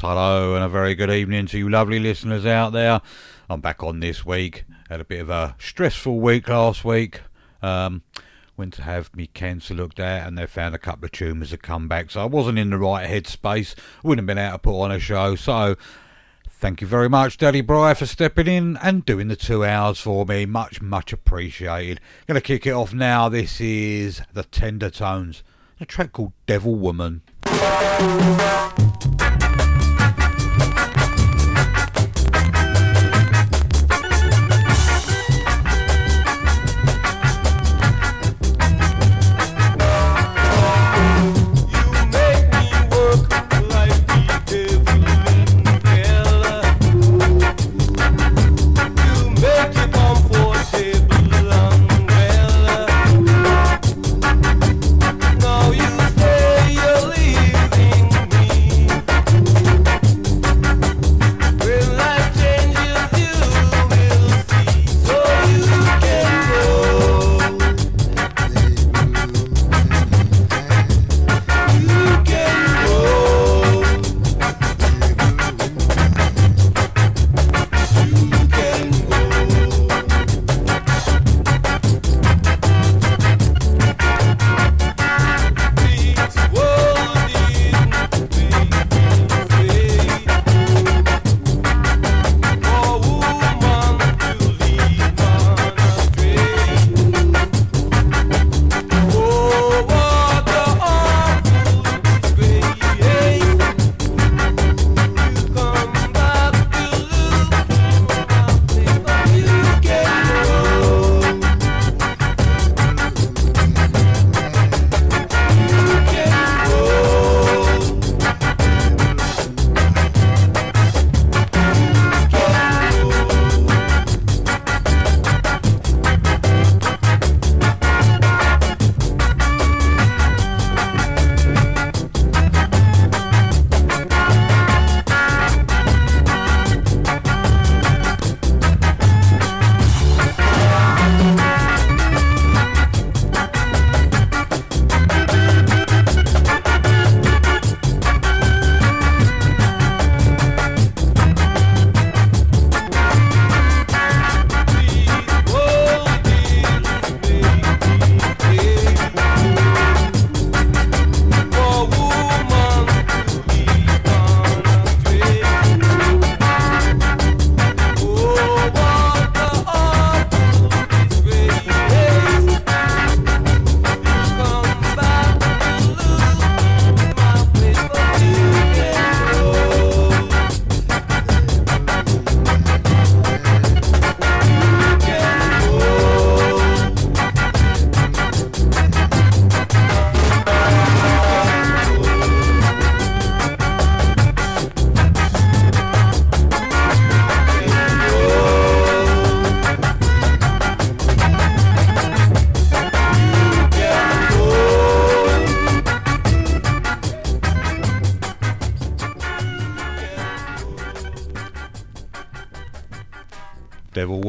hello, and a very good evening to you lovely listeners out there. I'm back on this week. Had a bit of a stressful week last week. Um, went to have me cancer looked at, and they found a couple of tumours had come back, so I wasn't in the right headspace. Wouldn't have been able to put on a show, so thank you very much, Daddy Bry, for stepping in and doing the two hours for me. Much, much appreciated. Gonna kick it off now. This is the Tender Tones, a track called Devil Woman.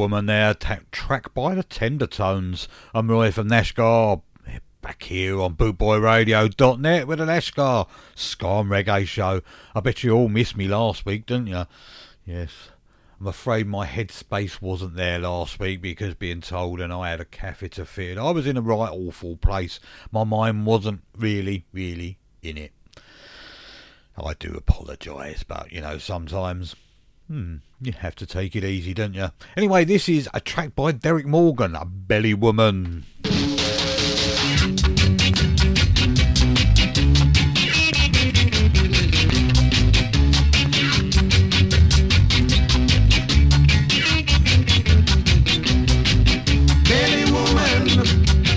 Woman there, ta- track by the Tender Tones. I'm Roy from Nashgar, back here on bootboyradio.net with an Nashgar Ska and Reggae show. I bet you all missed me last week, didn't you? Yes. I'm afraid my headspace wasn't there last week because being told and I had a catheter fitted. I was in a right awful place. My mind wasn't really, really in it. I do apologise, but you know, sometimes hmm, you have to take it easy, don't you? Anyway, this is a track by Derrick Morgan, a belly woman.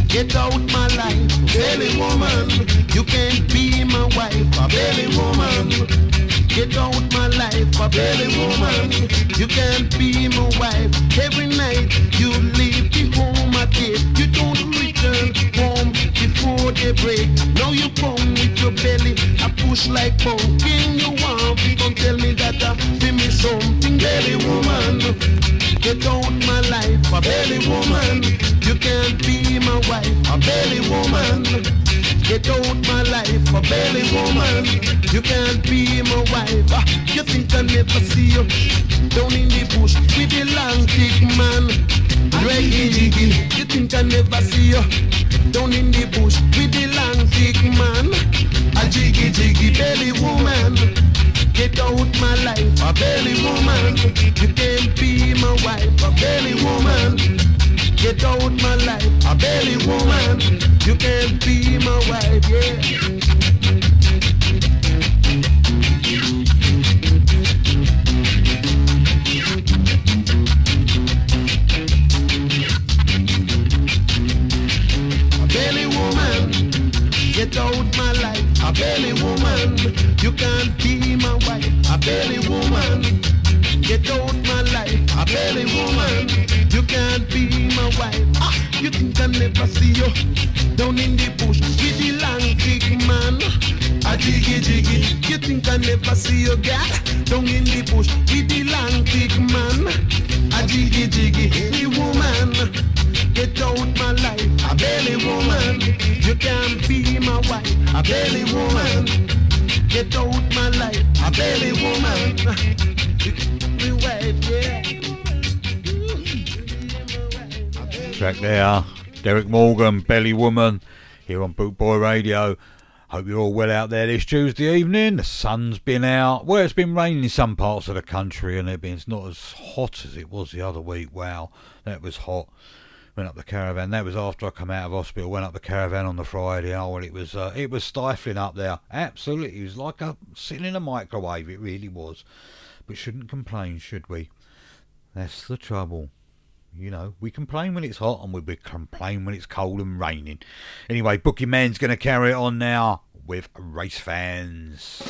Get out my life, belly woman. You can't be my wife, a belly woman. Get out my life, a belly woman. You can't be my wife. Every night you leave the home at eight. You don't return home before they break. Now you come with your belly, I push like pumpkin. You want Don't tell me that I feel me something, belly woman. Get out my life, a belly woman. You can't be my wife, a belly woman. Get out my life, a belly woman. You can't be my wife. Ah, you think I never see you down in the bush with the long thick man. Reggae jiggy. You think I never see you down in the bush with the long thick man. A jiggy jiggy belly woman. Get out my life, a belly woman. You can't be my wife, a belly woman. Get out my life, a belly woman. You can't be my wife, yeah. Belly woman. Get out my life, a belly woman, You can't be my wife, a belly woman. Get out my life, a belly woman. You can't be my wife. Ah, you think I never see you down in the bush with the long thick man? A jiggy jiggy. You think I never see you girl down in the bush with the long thick man? A jiggy jiggy, the woman. Get out my life, a belly woman. You can't be my wife, a belly woman. Get out my life, a belly woman. Wife, yeah. Track there, Derrick Morgan, Belly Woman, here on Boot Boy Radio. Hope you're all well out there this Tuesday evening. The sun's been out. Well, it's been raining in some parts of the country, and it's not as hot as it was the other week. Wow, that was hot. Went up the caravan. That was after I come out of hospital. Went up the caravan on the Friday. Oh, well, it was uh, it was stifling up there. Absolutely, it was like a sitting in a microwave. It really was. But shouldn't complain, should we? That's the trouble. You know, we complain when it's hot and we complain when it's cold and raining. Anyway, Bookie Man's going to carry it on now with race fans.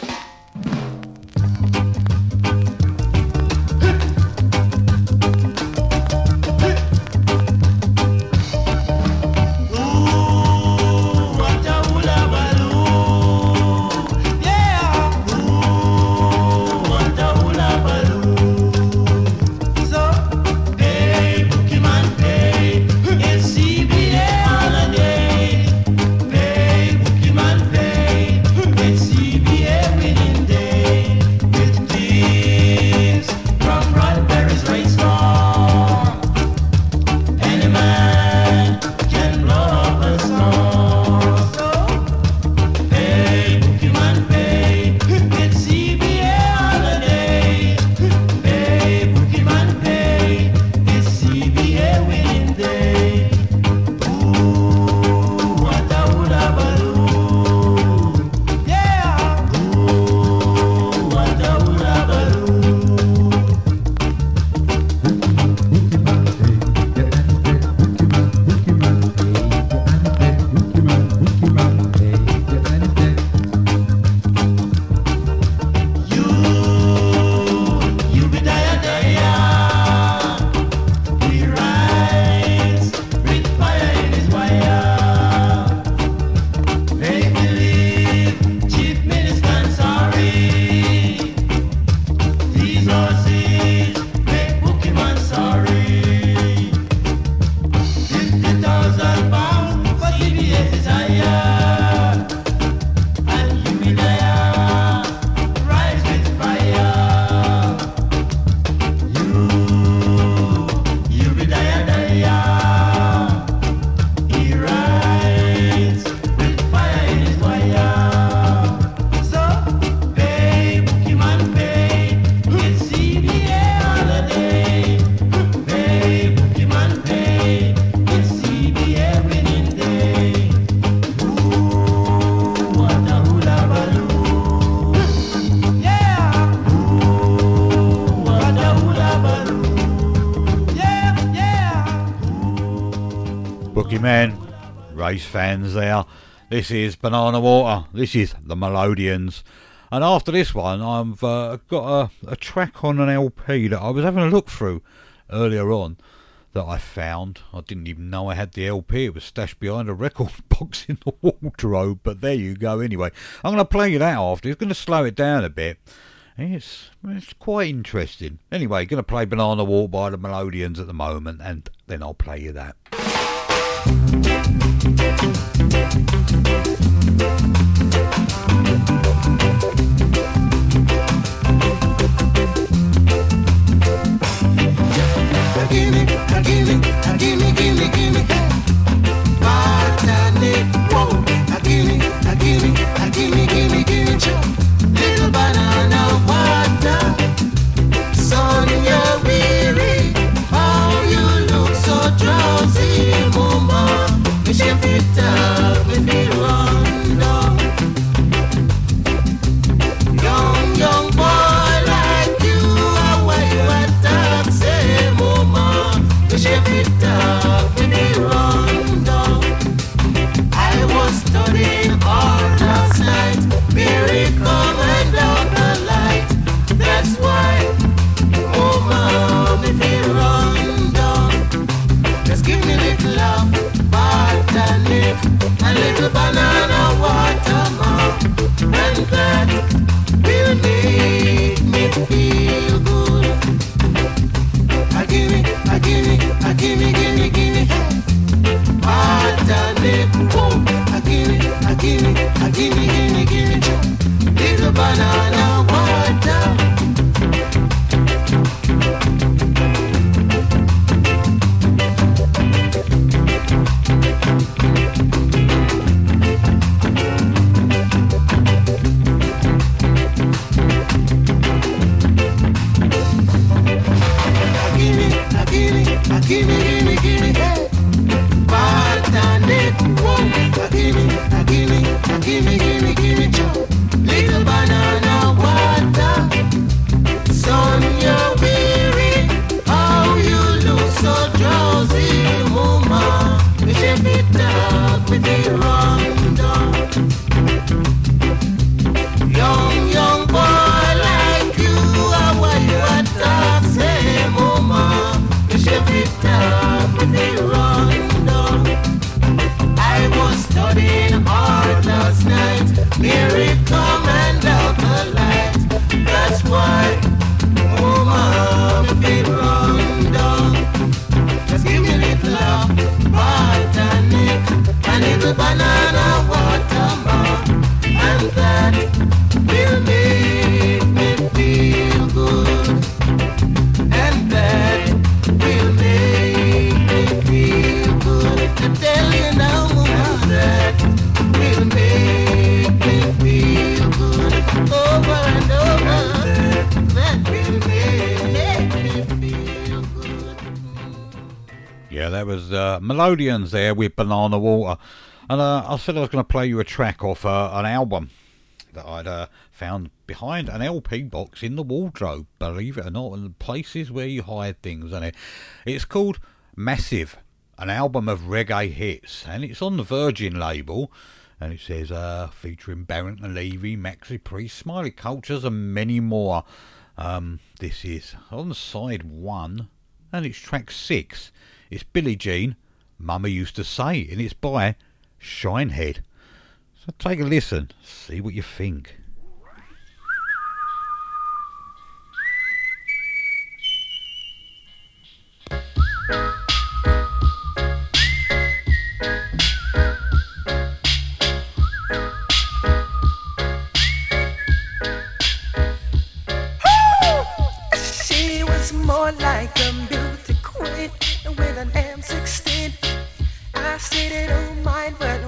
Race fans there. This is Banana Water. This is the Melodians. And after this one, I've uh, got a, a track on an LP that I was having a look through earlier on that I found. I didn't even know I had the LP. It was stashed behind a record box in the wardrobe. But there you go. Anyway, I'm going to play you that after. It's going to slow it down a bit. It's it's quite interesting. Anyway, going to play Banana Walk by the Melodians at the moment, and then I'll play you that. どっち? There with Banana Water. And uh, I said I was going to play you a track off uh, an album that I'd uh, found behind an LP box in the wardrobe, believe it or not, and places where you hide things And it. It's called Massive, an album of reggae hits, and it's on the Virgin label. And it says uh, featuring Barrington Levy, Maxi Priest, Smiley Cultures, and many more. Um, this is on side one, and it's track six. It's Billie Jean, Mama used to say, and it's by Shinehead. So take a listen, see what you think. More like a beauty queen with an M16. I don't mind, but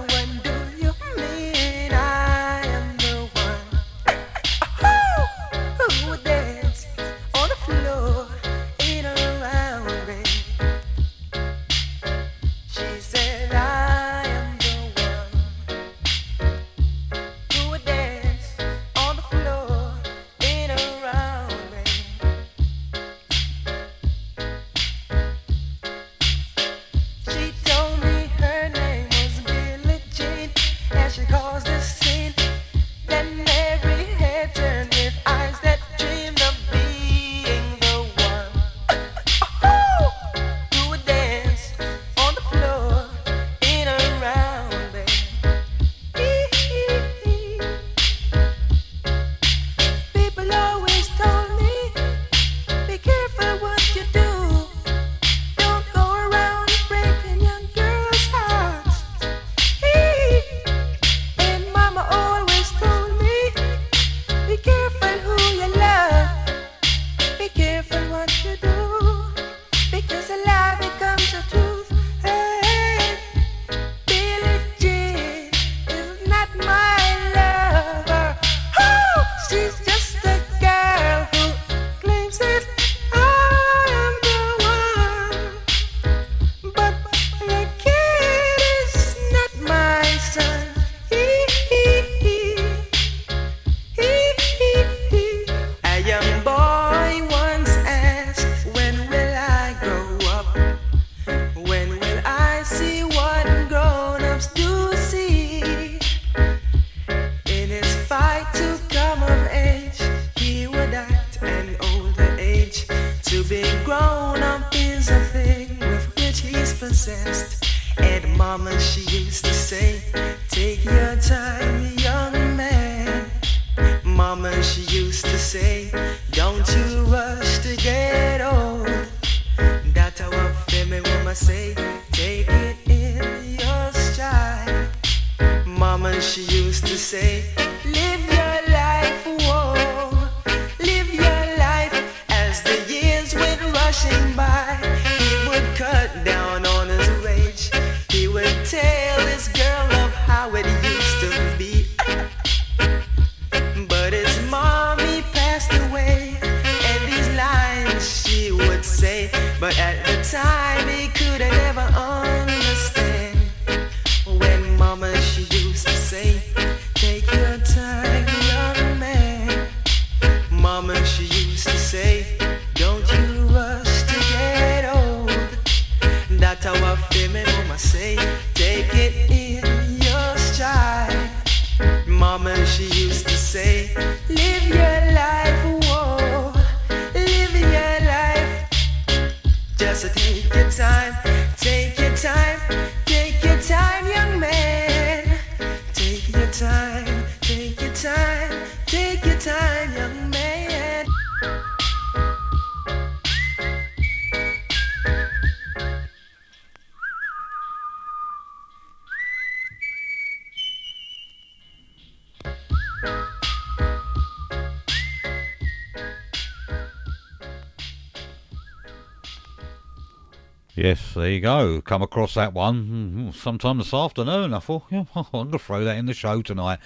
Yes, there you go. Come across that one mm, sometime this afternoon. I thought, yeah, I'm going to throw that in the show tonight.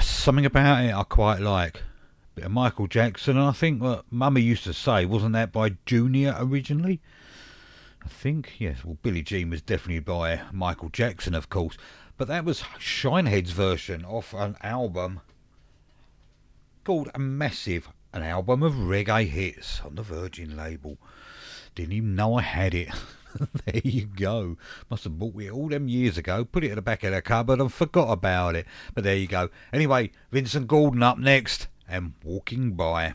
Something about it I quite like. Bit of Michael Jackson, and I think what Mummy used to say, wasn't that by Junior originally? I think, yes. Well, Billie Jean was definitely by Michael Jackson, of course. But that was Shinehead's version of an album called A Massive, an album of reggae hits on the Virgin label. Didn't even know I had it. there you go. Must have bought it all them years ago, put it at the back of the cupboard and forgot about it. But there you go. Anyway, Vincent Gordon up next and Walking By.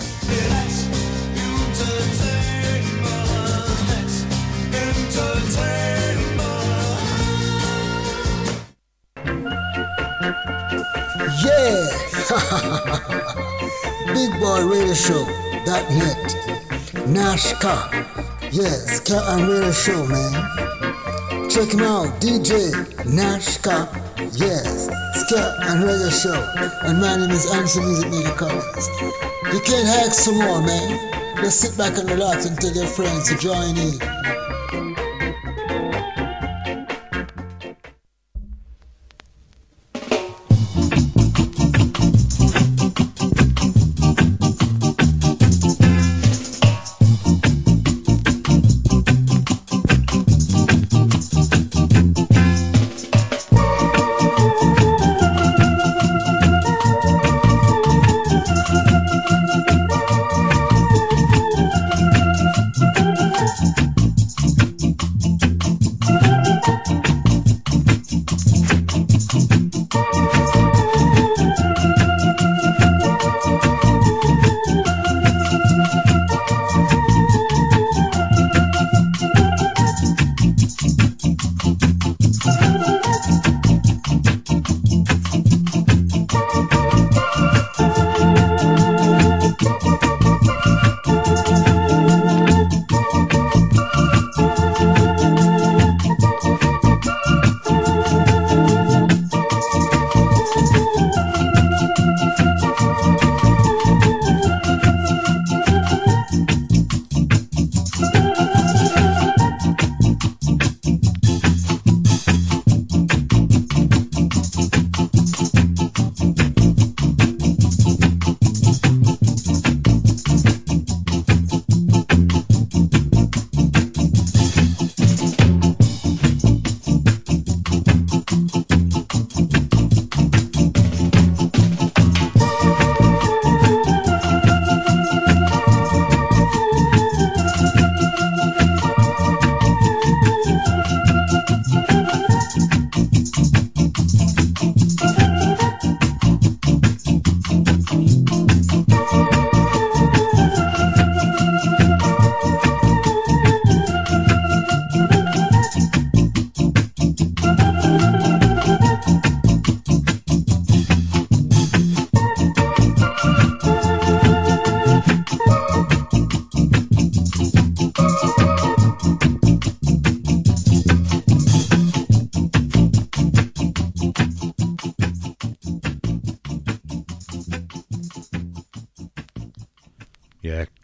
Radio Show dot net. Nashka. Yes, Ska and Radio Show, man. Check him out, DJ Nashka. Yes, Ska and Radio Show. And my name is Anderson Music Media Collins. You can't hack some more, man. Just sit back and relax and tell your friends to join in.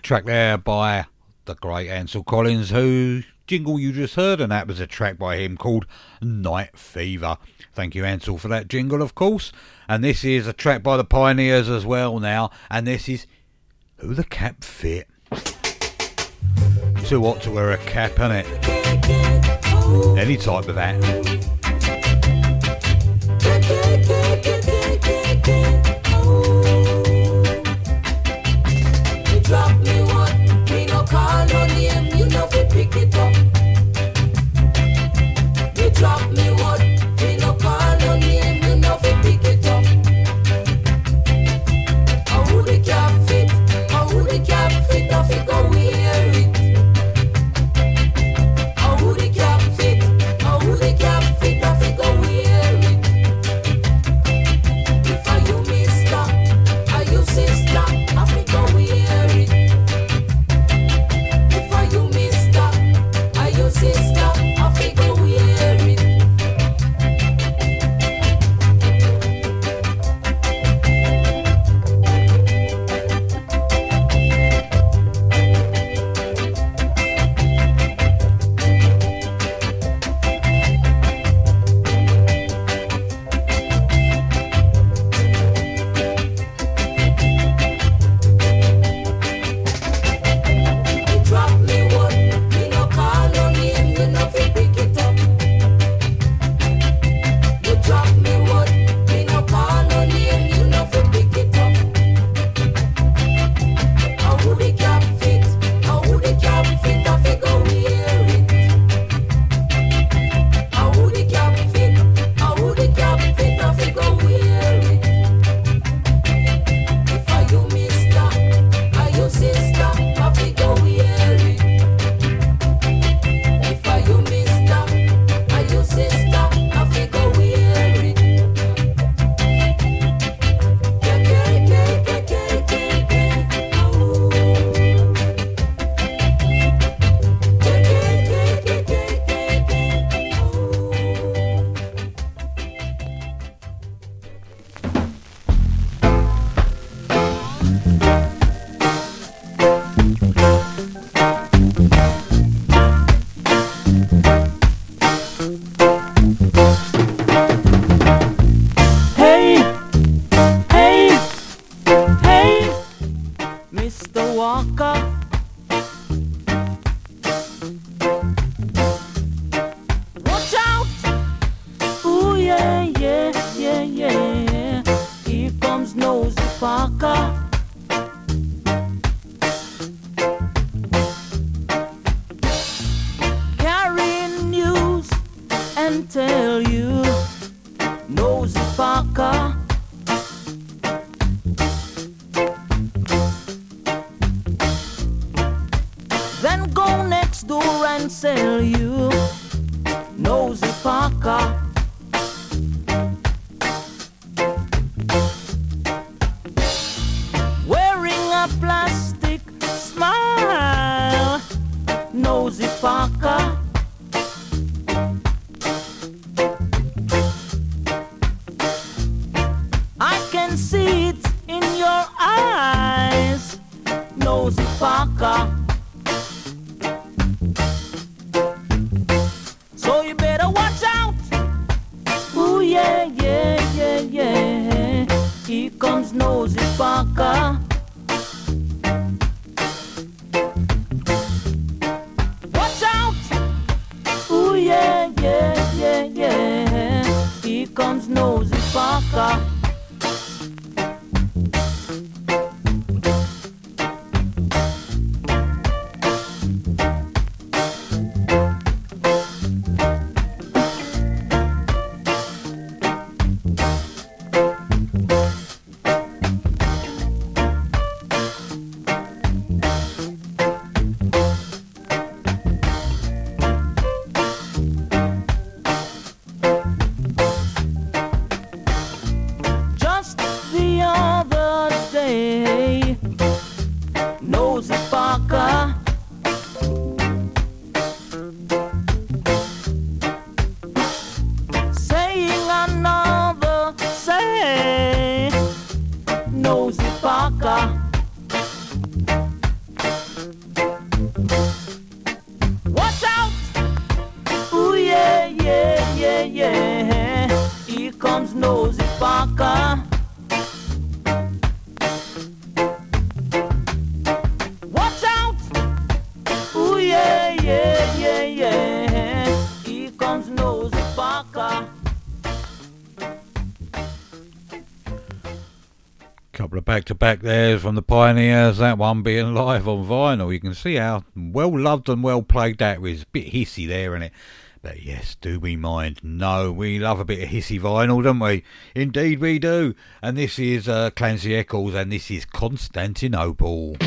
Track there by the great Ansel Collins, who jingle you just heard, and that was a track by him called Night Fever. Thank you, Ansel, for that jingle, of course. And this is a track by the Pioneers as well now, and this is Who the Cap Fit. Too hot to wear a cap, innit? Any type of that. Here comes Nosy Parker. Watch out. Ooh, yeah, yeah, yeah, yeah. Here comes Nosy Parker. Back there from the Pioneers, that one being live on vinyl. You can see how well loved and well played that was. A bit hissy there, is it? But yes, do we mind? No, we love a bit of hissy vinyl, don't we? Indeed we do. And this is uh, Clancy Eccles and this is Constantinople.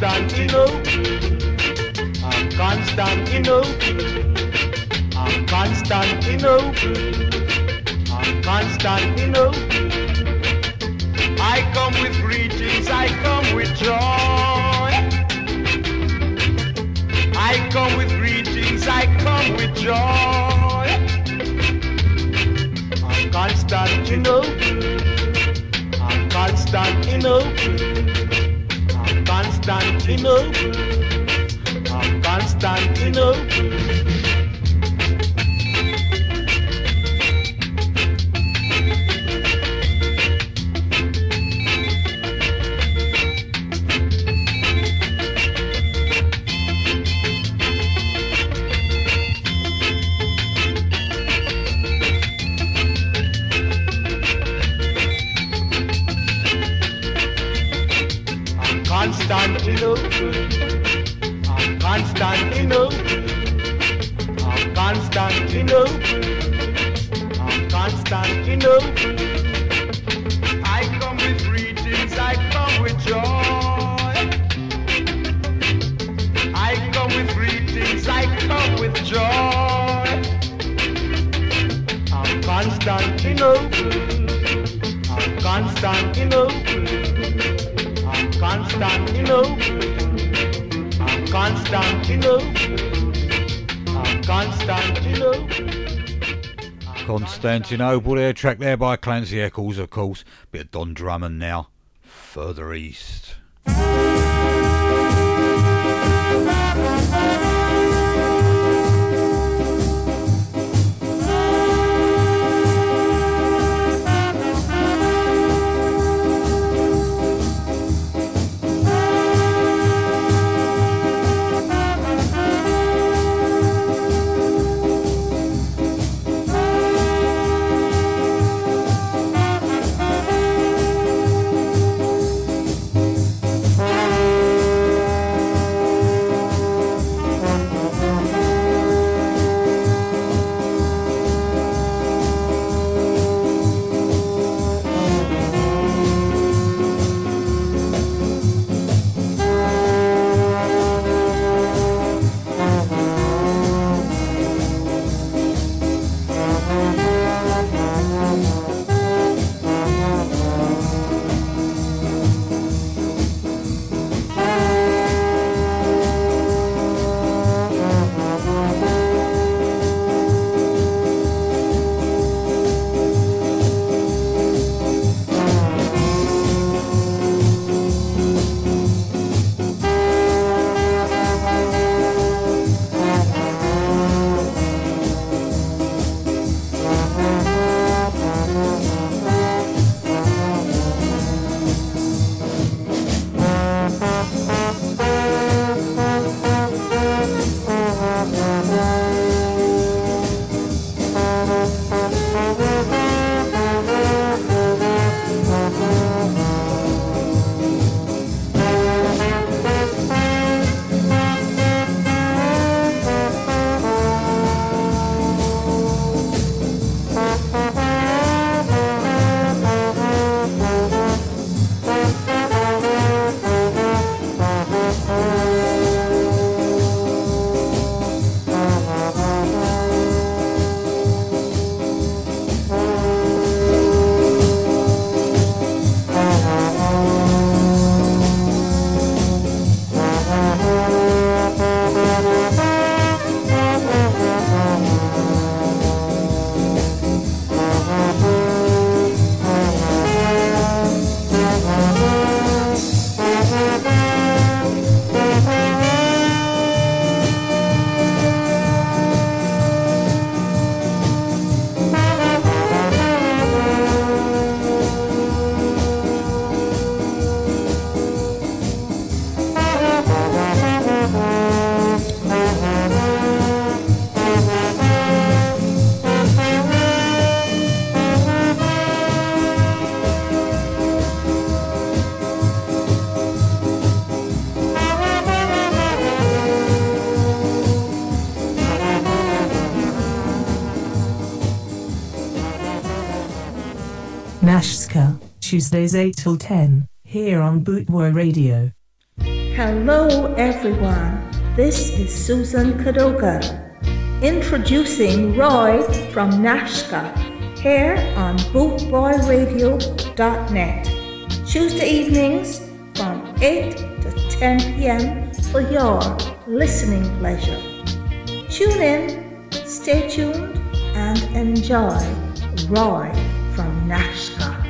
Constantinople. I'm Constantinople. I'm Constantinople. I'm Constantinople. I come with greetings, I come with joy. I come with greetings, I come with joy. I'm Constantinople. I'm Constantinople. Constantinople. I'm Constantinople. Constantinople. I come with greetings, I come with joy. I come with greetings, I come with joy. I'm Constantinople. I'm Constantinople. I'm Constantinople. I'm Constantinople. I'm Constantinople. Constantinople there, track there by Clancy Eccles, of course. Bit of Don Drummond now. Further east. Tuesdays 8 till 10, here on Bootboy Radio. Hello, everyone. This is Susan Kadoga, introducing Roy from Nashka here on BootboyRadio.net. Tuesday evenings from 8 to 10 p.m. for your listening pleasure. Tune in, stay tuned, and enjoy Roy from Nashka.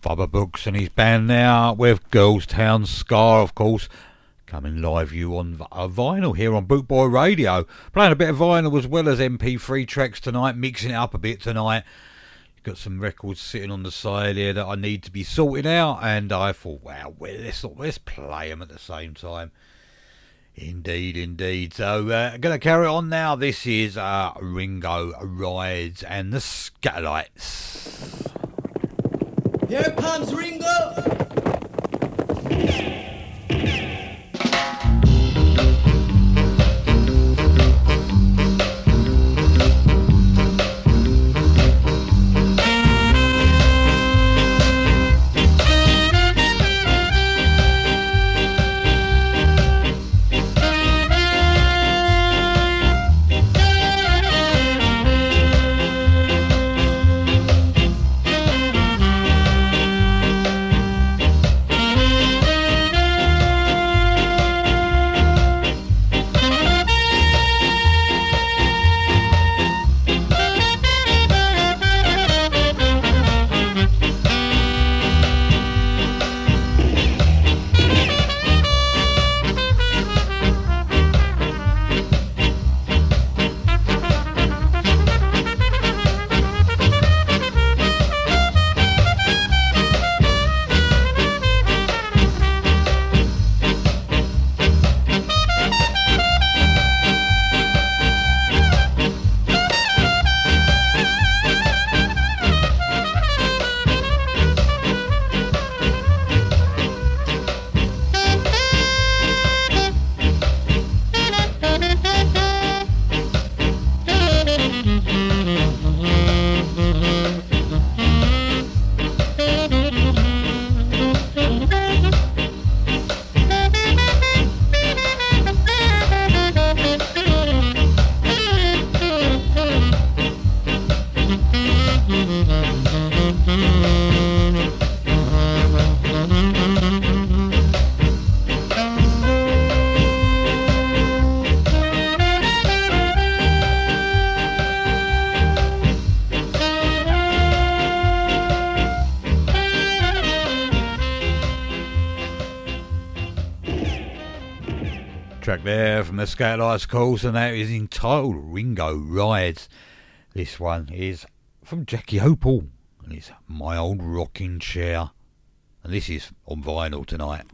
Baba Brooks and his band now with Girls Town Ska, of course, coming live you on uh, vinyl here on Bootboy Radio. Playing a bit of vinyl as well as MP3 tracks tonight, mixing it up a bit tonight. Got some records sitting on the side here that I need to be sorting out, and I thought, wow, well, let's let's play them at the same time. Indeed, indeed. So, uh, I'm going to carry on now. This is uh, Ringo Rides and the Skatalites. Here comes Ringo. There from the calls, and that is entitled Ringo Rides. This one is from Jackie Opel, and it's My Old Rocking Chair. And this is on vinyl tonight.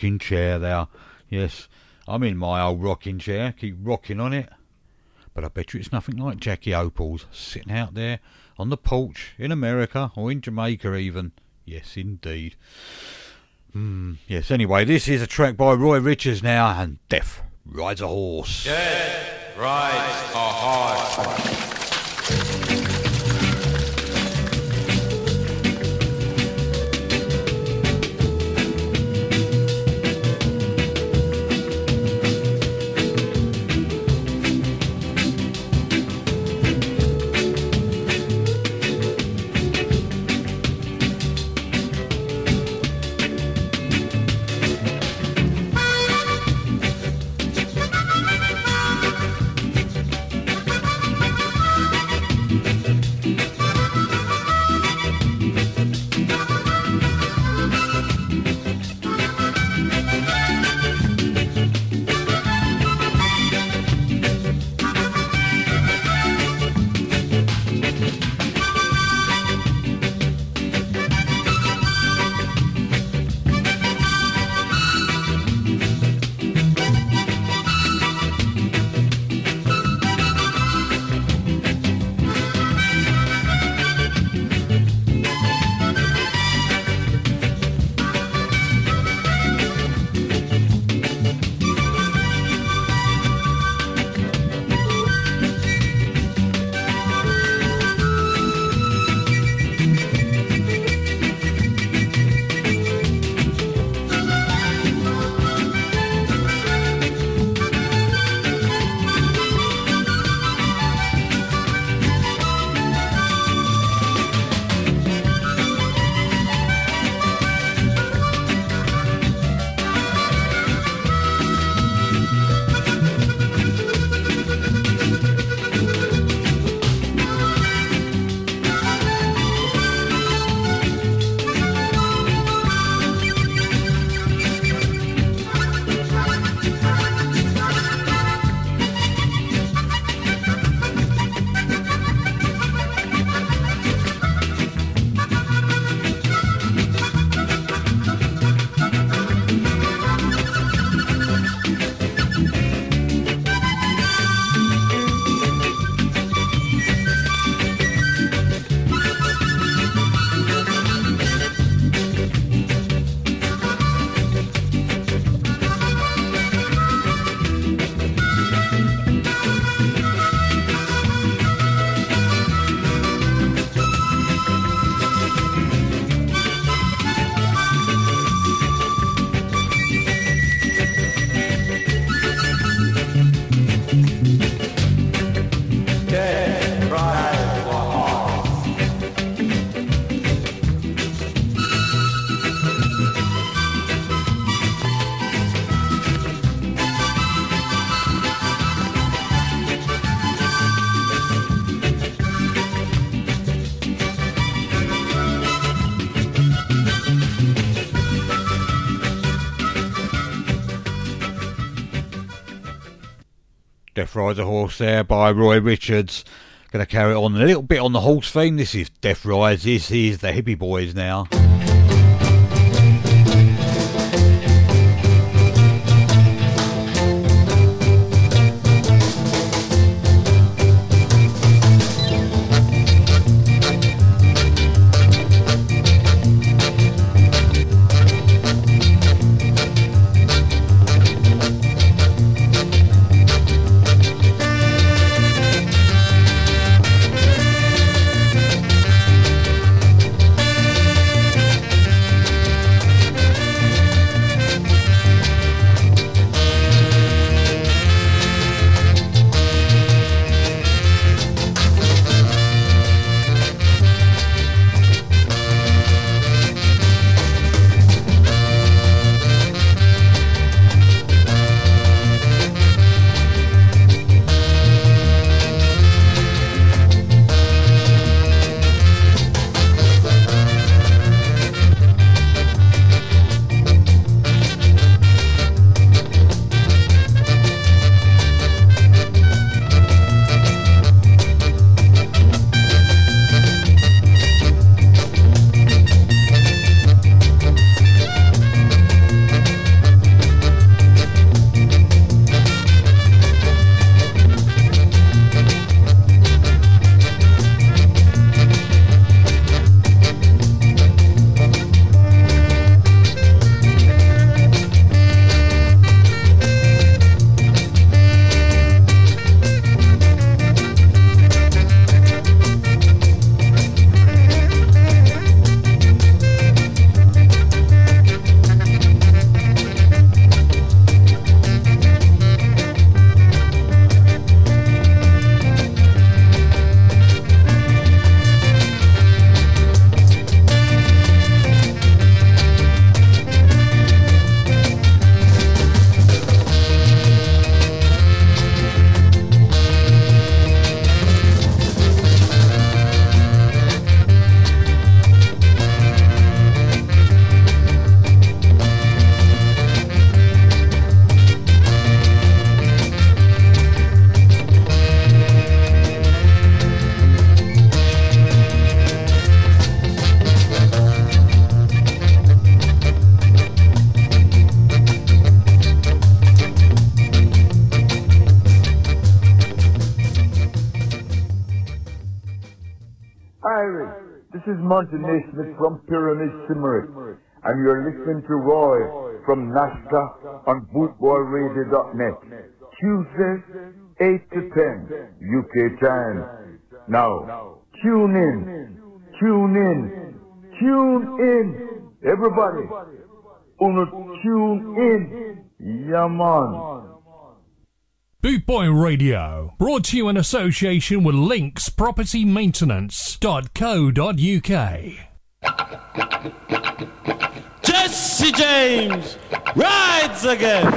Rocking chair there. Yes, I'm in my old rocking chair, keep rocking on it. But I bet you it's nothing like Jackie Opel's sitting out there on the porch in America or in Jamaica even. Yes, indeed. Hmm, yes, anyway, this is a track by Roy Richards now, and Death Rides a Horse. Death rides a horse. Rides a Horse there by Roy Richards. Going to carry on a little bit on the horse theme. This is Death Rides. This is the Hippy Boys now. Naismith from Pyramid Cymric, and you're listening to Roy from Nashka on bootboyradio.net. Tuesdays, 8 to 10 UK time. Now, tune in, tune in, tune in, everybody. Uno tune in, yeah. Bootboy Radio, brought to you in association with Links Property Maintenance.co.uk. Jesse James rides again.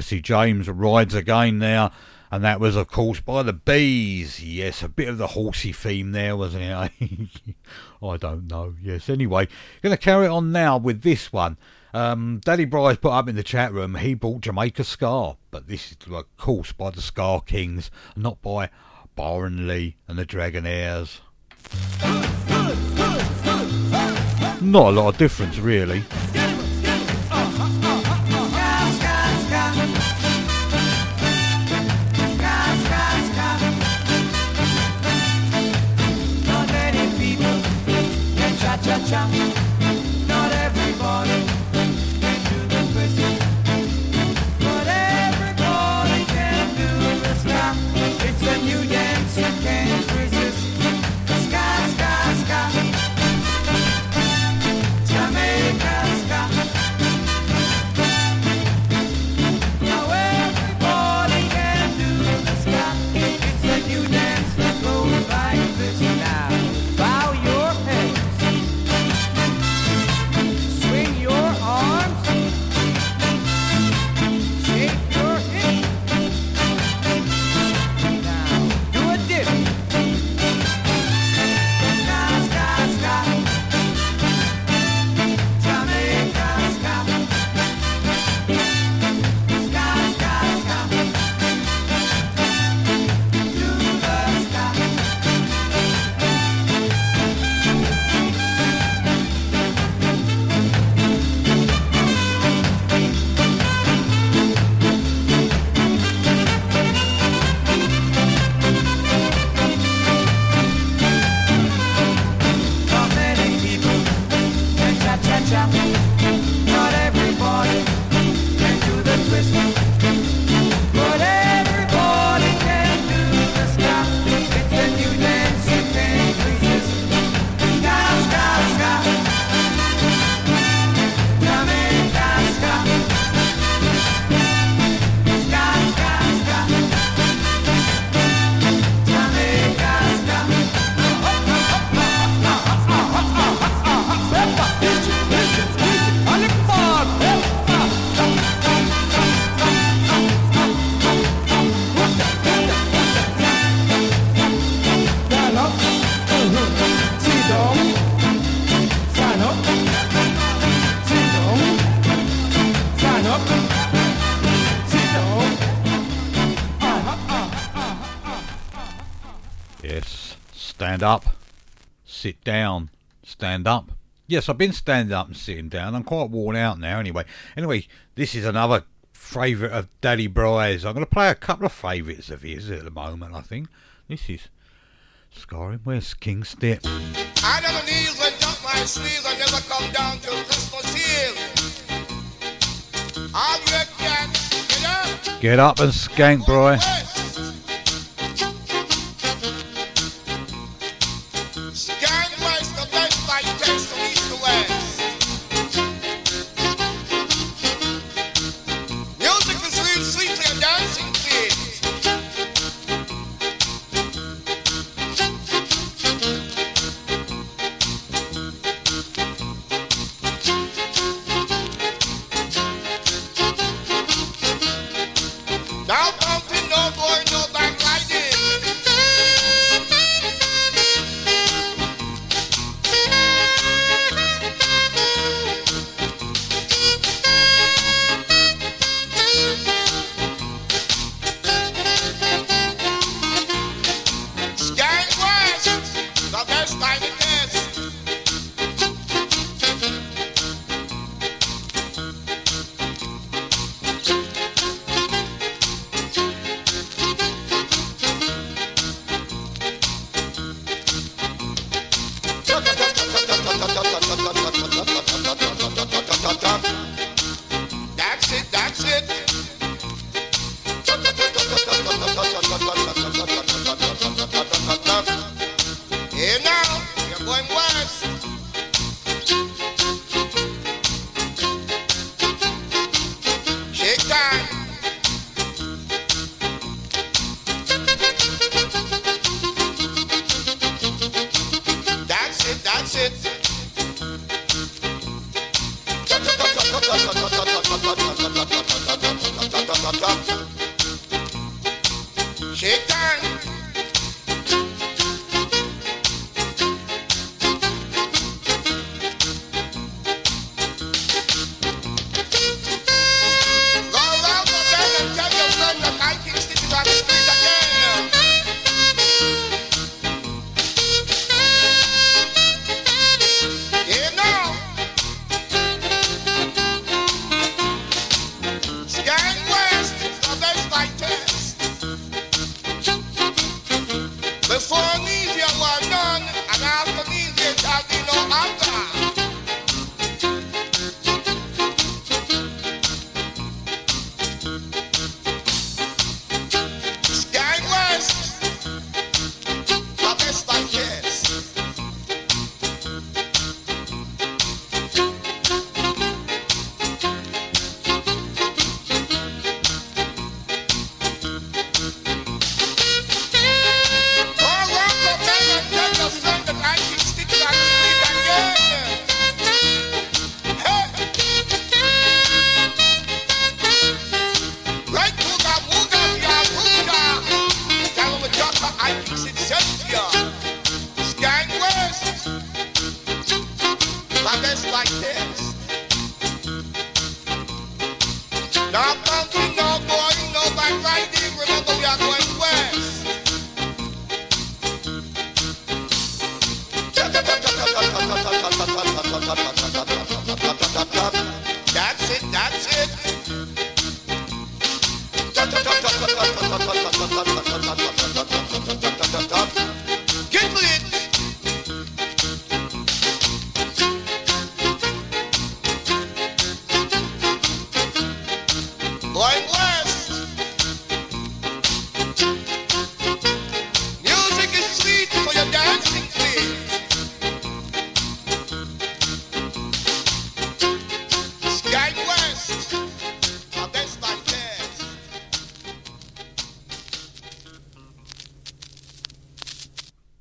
Jesse James rides again there. And that was, of course, by the Bees. Yes, a bit of the horsey theme there, wasn't it? I don't know. Yes, anyway, going to carry on now with this one. Um, Daddy Bryce put up in the chat room, he bought Jamaica Ska. But this is, of course, by the Ska Kings, not by Byron Lee and the Dragonaires. Not a lot of difference, really. tchau. Stand up, sit down, stand up. Yes, I've been standing up and sitting down. I'm quite worn out now anyway. Anyway, this is another favourite of Daddy Bry's. I'm going to play a couple of favourites of his at the moment, I think. This is Ska-ing West, King Step. I never knees went up my sleeves. I never come down till Christmas Eve. You can get up. Get up and skank, Bry.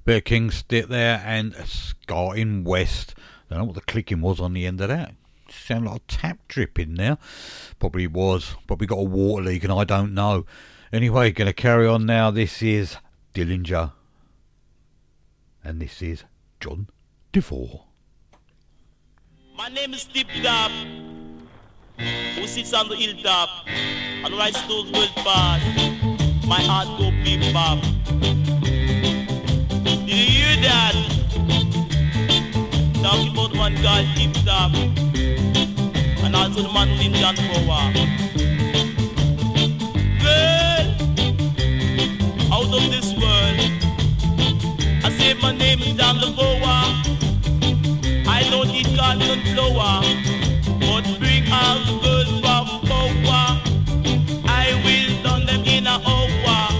Of King Step there and Ska-ing West. I Don't know what the clicking was on the end of that. Sound like a tap dripping there. Probably was. Probably got a water leak and I don't know. Anyway, gonna carry on now. This is Dillinger. And this is John DeVore. My name is Steve Dab, who sits on the hilltop and writes those words fast. My heart go beat bop. Did you hear that? Talking about one guy, Tip Top, and also the man named John Power. Girl, out of this world, I say my name is John Lavoa. I don't need cotton flower, but bring out the girls from Power. I will turn them in a hour.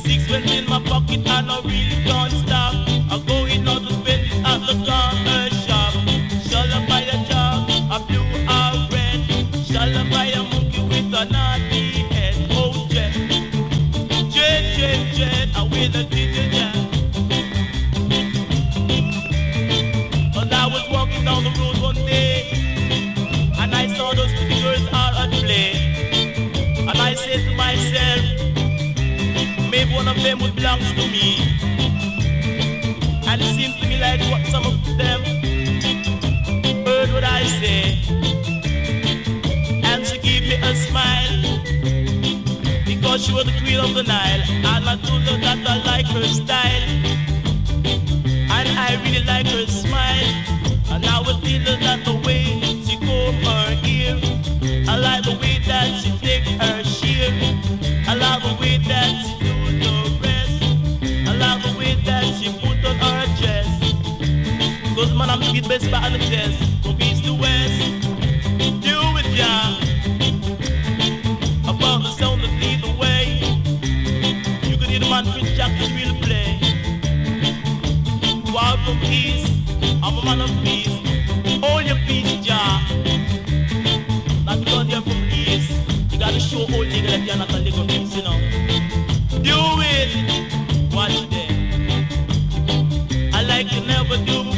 Six Sixpence in my pocket and a real one of them would belong to me. And it seems to me like what some of them heard what I say. And she gave me a smile because she was the queen of the Nile. And I told her that I like her style. And I really like her smile. And I would her that the way she comb her hair. I like the way that she take her sheer. I like the way that she man, I'm the best on the chest. From east to west. Do it, yeah. About the sound that lead the way. You can hear the man Prince Jack the real play. Wild from east. I'm a man of peace. All your peace, Jah. Not because you're from east. You gotta show old nigga that you're not a mix, you know. Do it. Watch them. I like you never do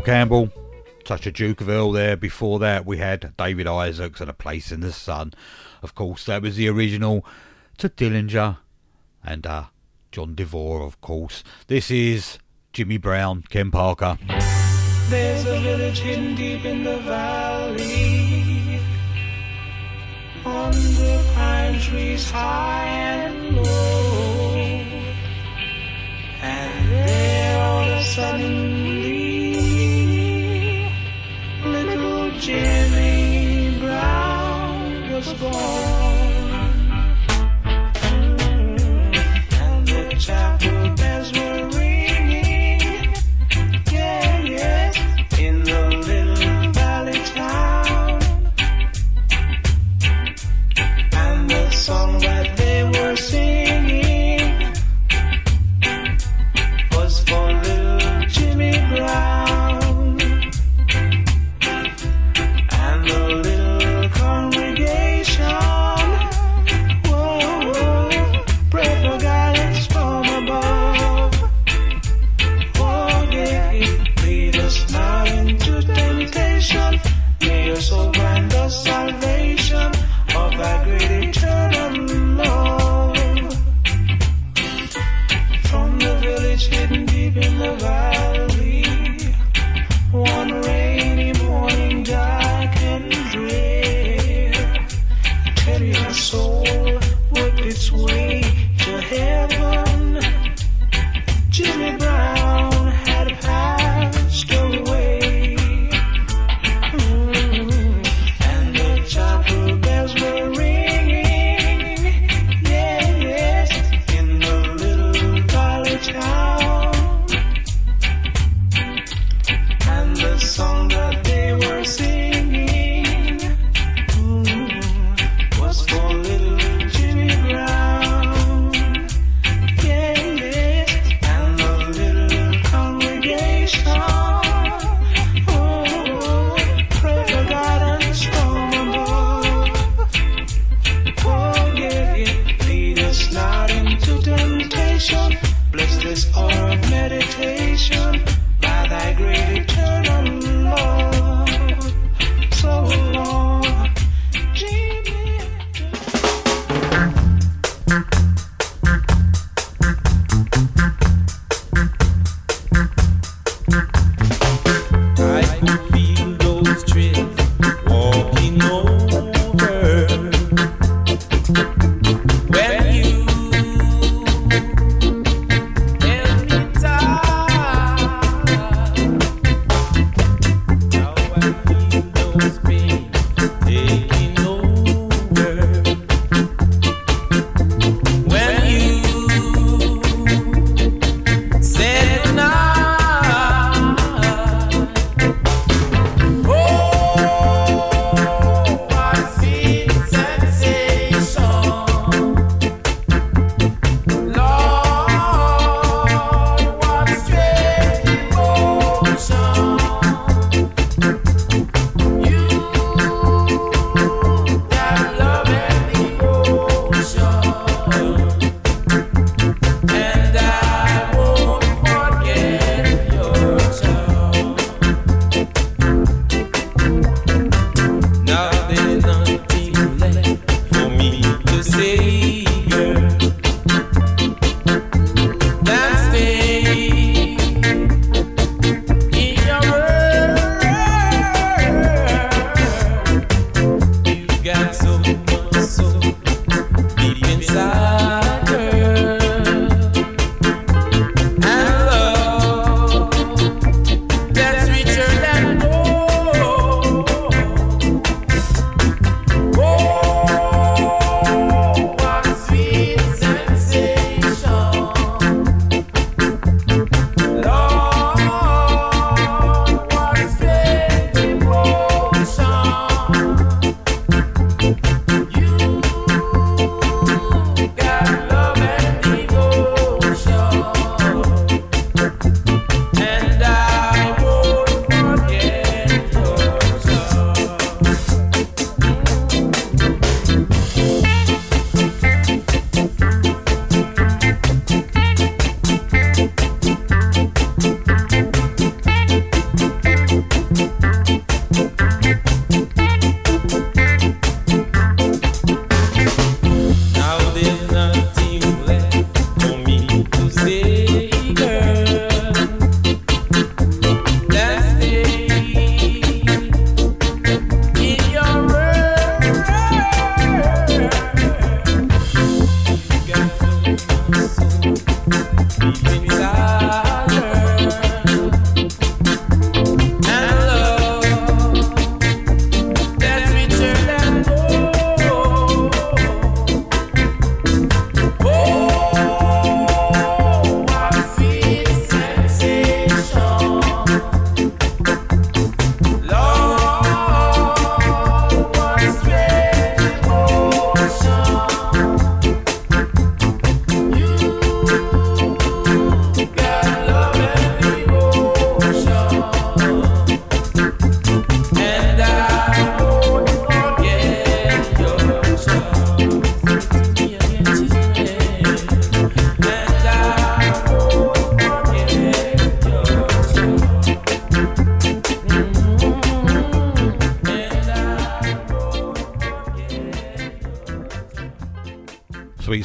Campbell, such a Duke of Earl there. Before that, we had David Isaacs and A Place in the Sun. Of course, that was the original to Dillinger and uh, John DeVore, of course. This is Jimmy Brown, Ken Parker. There's a village deep in the valley. On the pine trees high and low. And there on a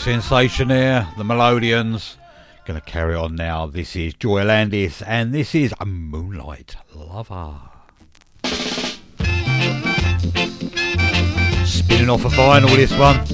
sensation there, the Melodians. Gonna carry on now. This is Joya Landis, and this is a Moonlight Lover. Spinning off a final, this one.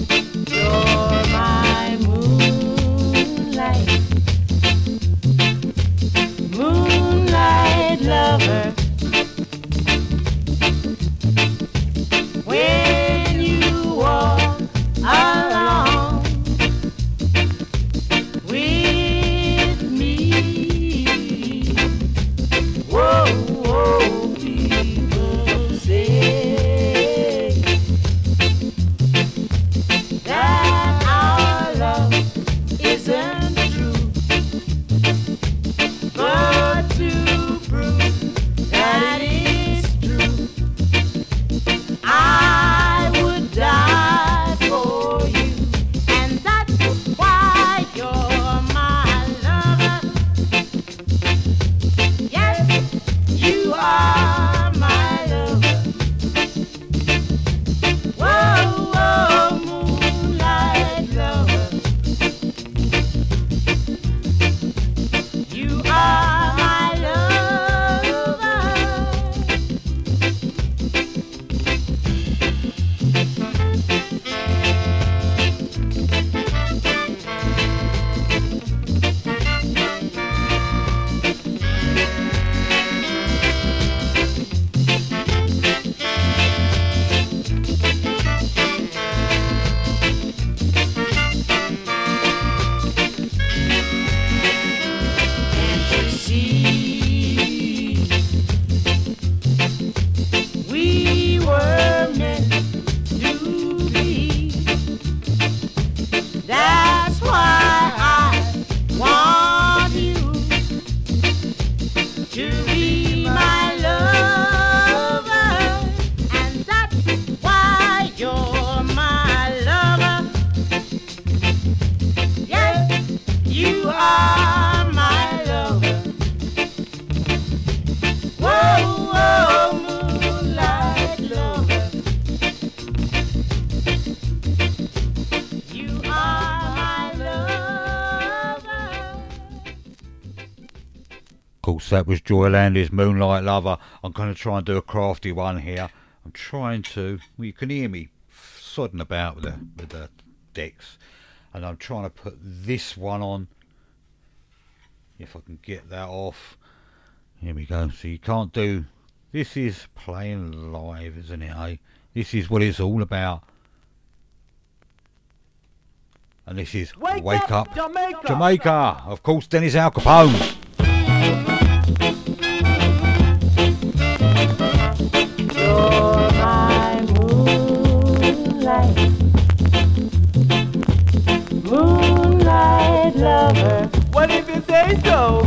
That was Joya Landis' Moonlight Lover. I'm going to try and do a crafty one here. I'm trying to. Well, you can hear me sodding about with the with the decks, and I'm trying to put this one on. If I can get that off. Here we go. So you can't do. This is playing live, isn't it? Eh? This is what it's all about. And this is Wake, Up, Jamaica. Jamaica. Of course, Dennis Alcapone. Moonlight, lover. Well, if you say so,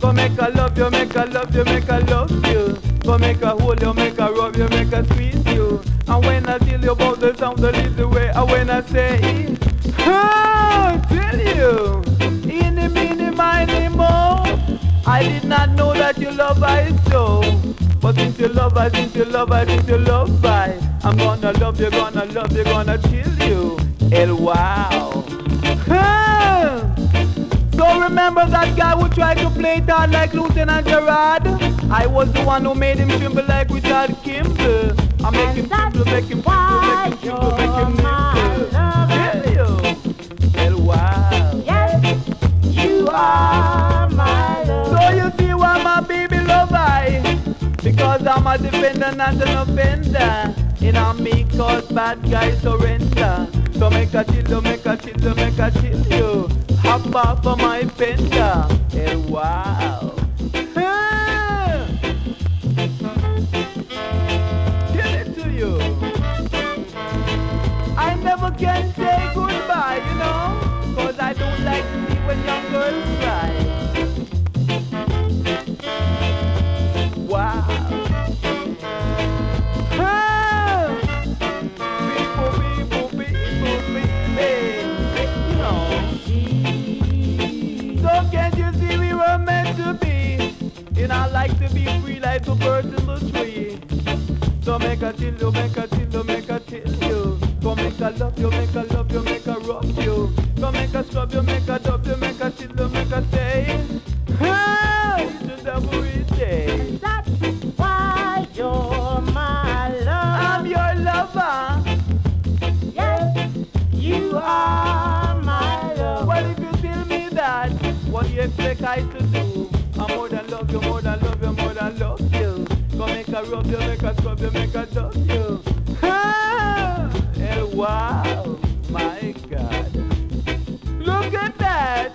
go make a love you, make a love you, make a love you. Go make a hold you, make a rub you, make a squeeze you. And when I tell you about the sound, that is the way I when I say, oh, tell you, any, mini, miny. I did not know that you love I so. But since you love I, since you love I, since you love I, I'm gonna love you, gonna love you, gonna chill you. El wow. So remember that guy who tried to play it hard like Lieutenant Gerard? I was the one who made him tremble like Richard Kimball. I make him tremble, make him tremble, make him tremble, make him you, El wow. Yes, you are Because I'm a defender, not an offender. And I me cause bad guys surrender. So make a chill, make a chill, make a chill you. Hop off of my fender. Hey, wow. Be free like a bird in the tree. So make a chill, you, make a chill, you, make a chill, you. Come make a love you, make a love you, make a rock you. Come make a scrub you, make a dub you, make a chill you, make a say. Hey, devil we say. That's why you're my love. I'm your lover. Yes, you are my love. Well, if you tell me that, what do you expect I to do? I'm more than love you, more than Come rub you, make a scrub you, make a dub you. Ah, wow, my God. Look at that.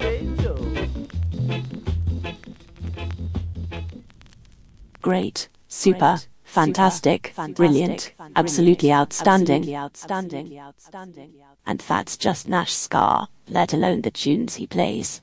Say so. Great, super, fantastic, brilliant, absolutely outstanding. And that's just Nash Scar, let alone the tunes he plays.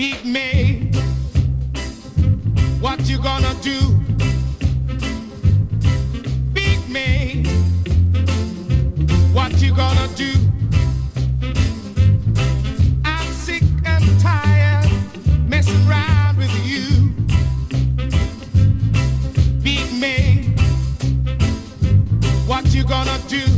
Beat me. What you gonna do? Beat me. What you gonna do? I'm sick and tired messing around with you. Beat me. What you gonna do?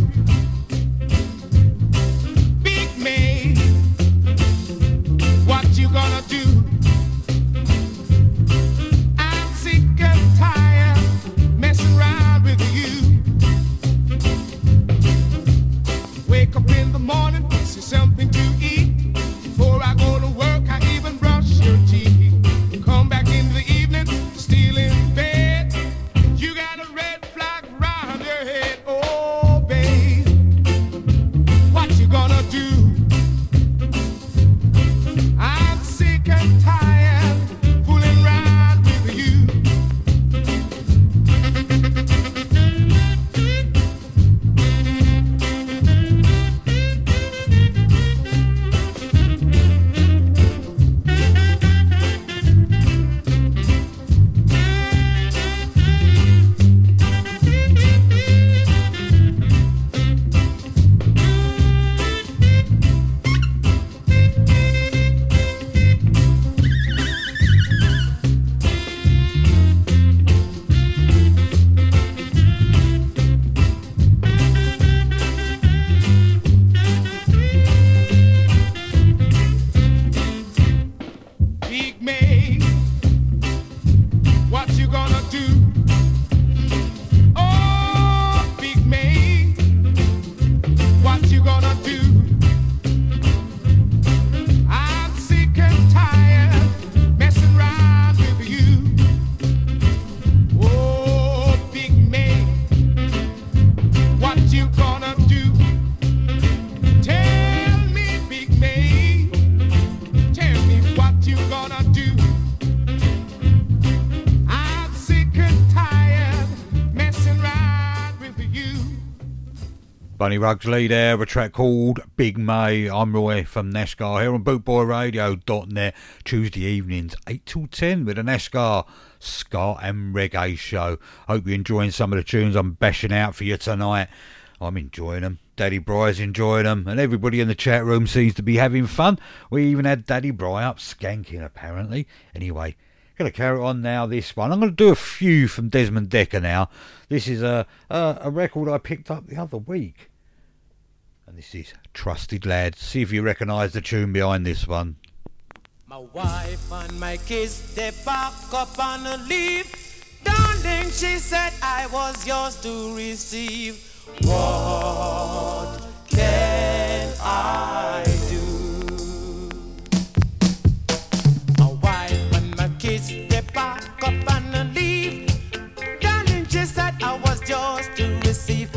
Bunny Rugsley there, a track called Big May. I'm Roy from Nashgar here on bootboyradio.net. Tuesday evenings, 8 till 10 with a Nashgar Ska and Reggae show. Hope you're enjoying some of the tunes I'm bashing out for you tonight. I'm enjoying them. Daddy Bry's enjoying them, and everybody in the chat room seems to be having fun. We even had Daddy Bry up skanking, apparently. Anyway, going to carry on now this one. I'm going to do a few from Desmond Dekker now. This is a, a, a record I picked up the other week. And this is Trusted Lad. See if you recognise the tune behind this one. My wife and my kids, they pack up on a leave. Darling, she said I was yours to receive. What can I do? My wife and my kids, they pack up on a leave. Darling, she said I was yours to receive.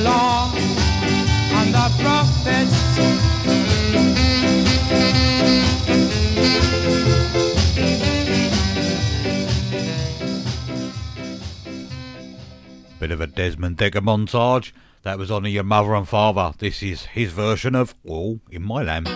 law and the prophets. Bit of a Desmond Dekker montage. That was only Your Mother and Father. This is his version of All in My Lamp.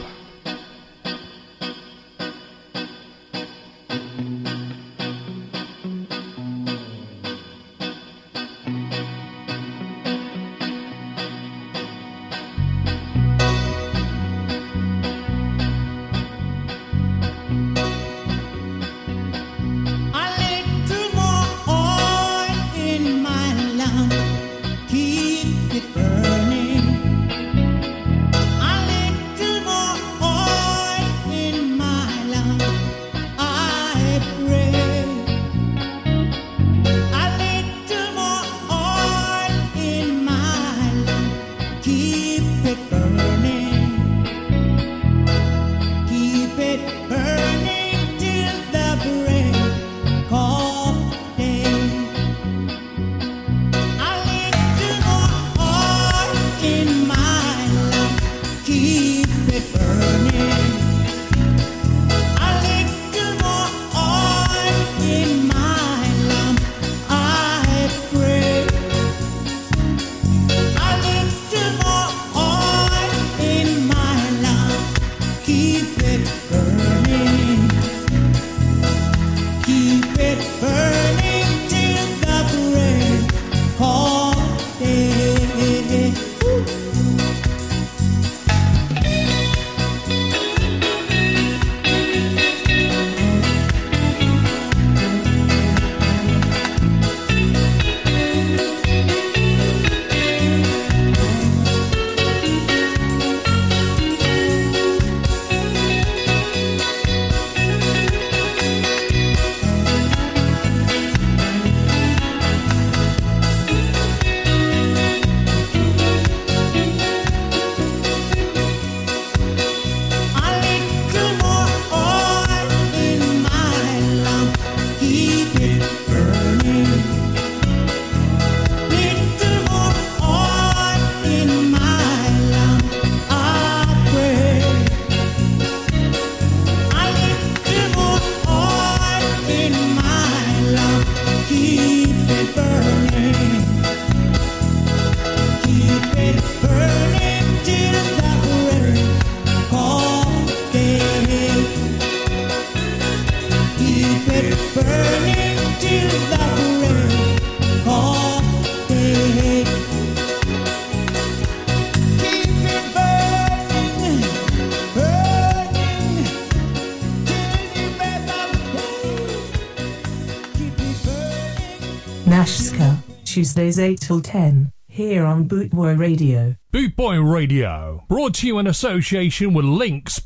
Tuesdays 8 till 10, here on Bootboy Radio. Bootboy Radio, brought to you in association with Links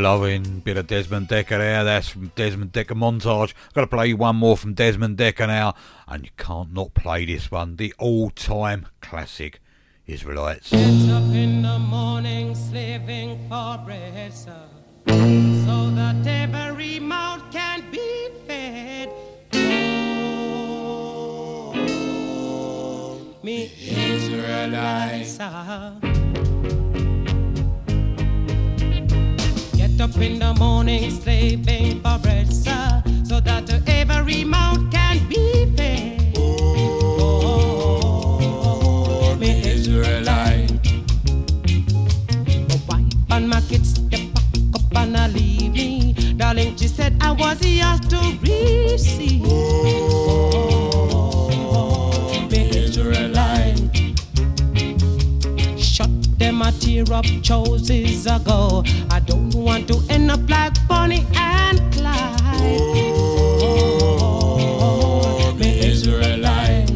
loving bit of Desmond Dekker there. That's from Desmond Dekker montage. I've got to play you one more from Desmond Dekker now, and you can't not play this one. The all-time classic Israelites. Get up in the morning slaving for bread, sir, so that every mouth can be fed. Oh, me Israelites, sir. Get up in the morning slaving for bread, sir, so that every mouth can be fed. Oh, me Israelite. My wife and my kids, they pack up and I leave me. Darling, she said I was yours to receive. Oh, me Israelite. Shut them a tear up choices ago. I want to end up like Bonnie and Clyde. Oh, me Israelite.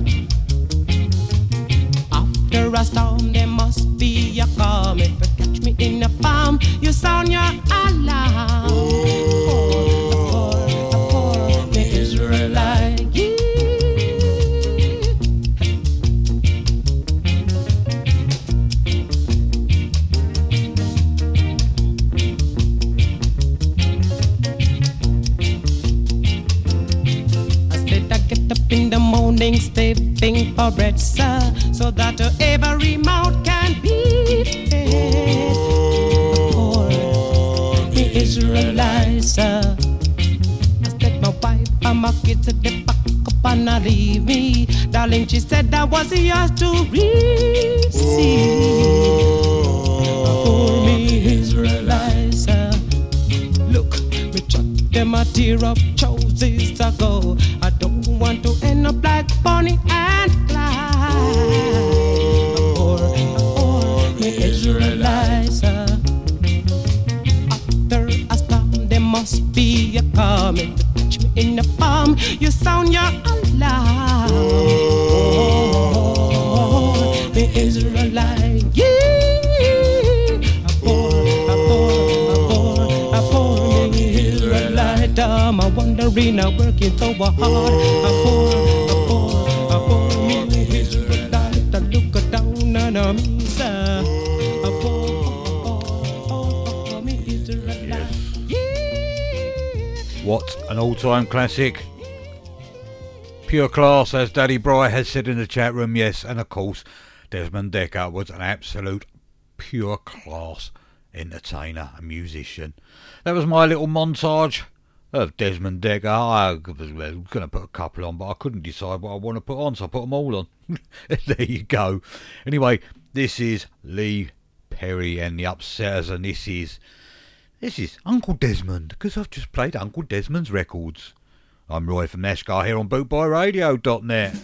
After a storm, there must be a calm. If you catch me in a farm, stay fantasy as to read. Classic. Pure class, as Daddy Bry has said in the chat room, yes, and of course, Desmond Dekker was an absolute pure class entertainer and musician. That was my little montage of Desmond Dekker. I was going to put a couple on, but I couldn't decide what I want to put on, so I put them all on. there you go. Anyway, this is Lee Perry and the Upsetters, and this is. This is Uncle Desmond, because I've just played Uncle Desmond's records. I'm Roy from Nashgar here on BootboyRadio.net.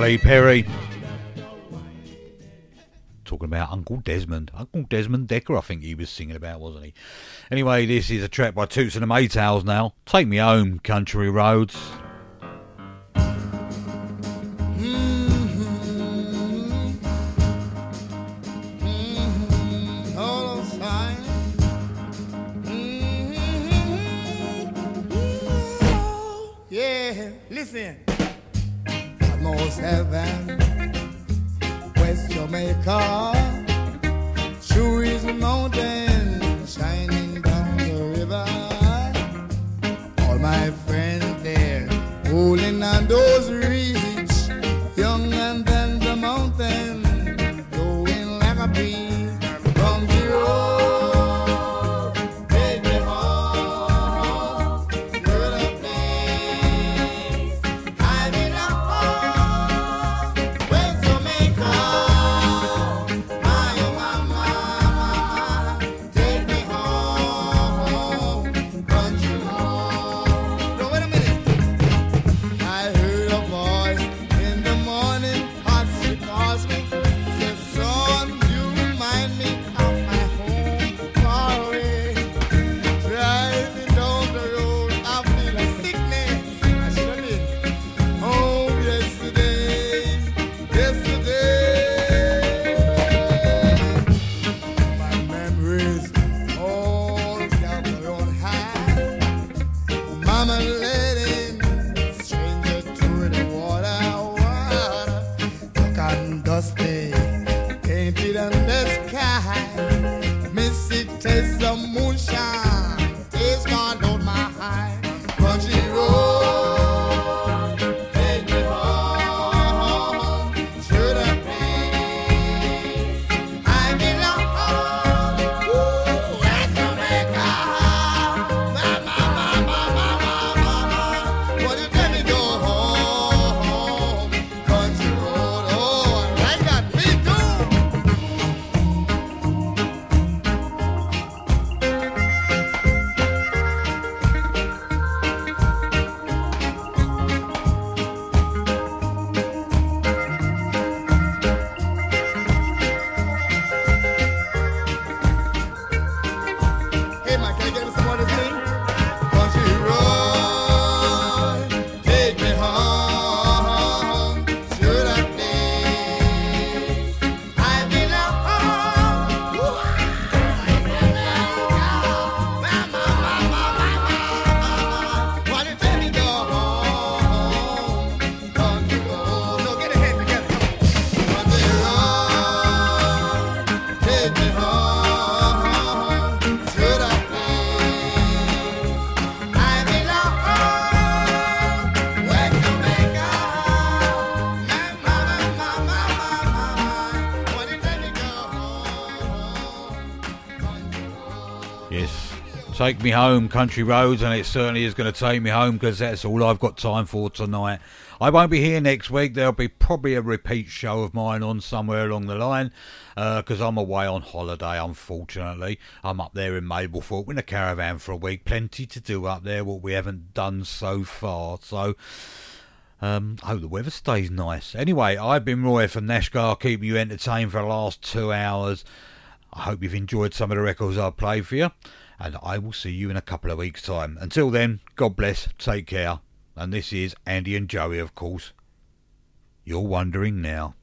Perry. Talking about Uncle Desmond. Uncle Desmond Dekker, I think he was singing about, wasn't he? Anyway, this is a track by Toots and the Maytals now. Take me home, country roads. Missy Take me home, country roads, and it certainly is going to take me home because that's all I've got time for tonight. I won't be here next week. There'll be probably a repeat show of mine on somewhere along the line because I'm away on holiday, unfortunately. I'm up there in Mablethorpe in a caravan for a week. Plenty to do up there, what we haven't done so far. So. Um, I hope the weather stays nice. Anyway, I've been Roy from Nashgar, keeping you entertained for the last two hours. I hope you've enjoyed some of the records I've played for you, and I will see you in a couple of weeks' time. Until then, God bless, take care, and this is Andy and Joey, of course. You're wondering now.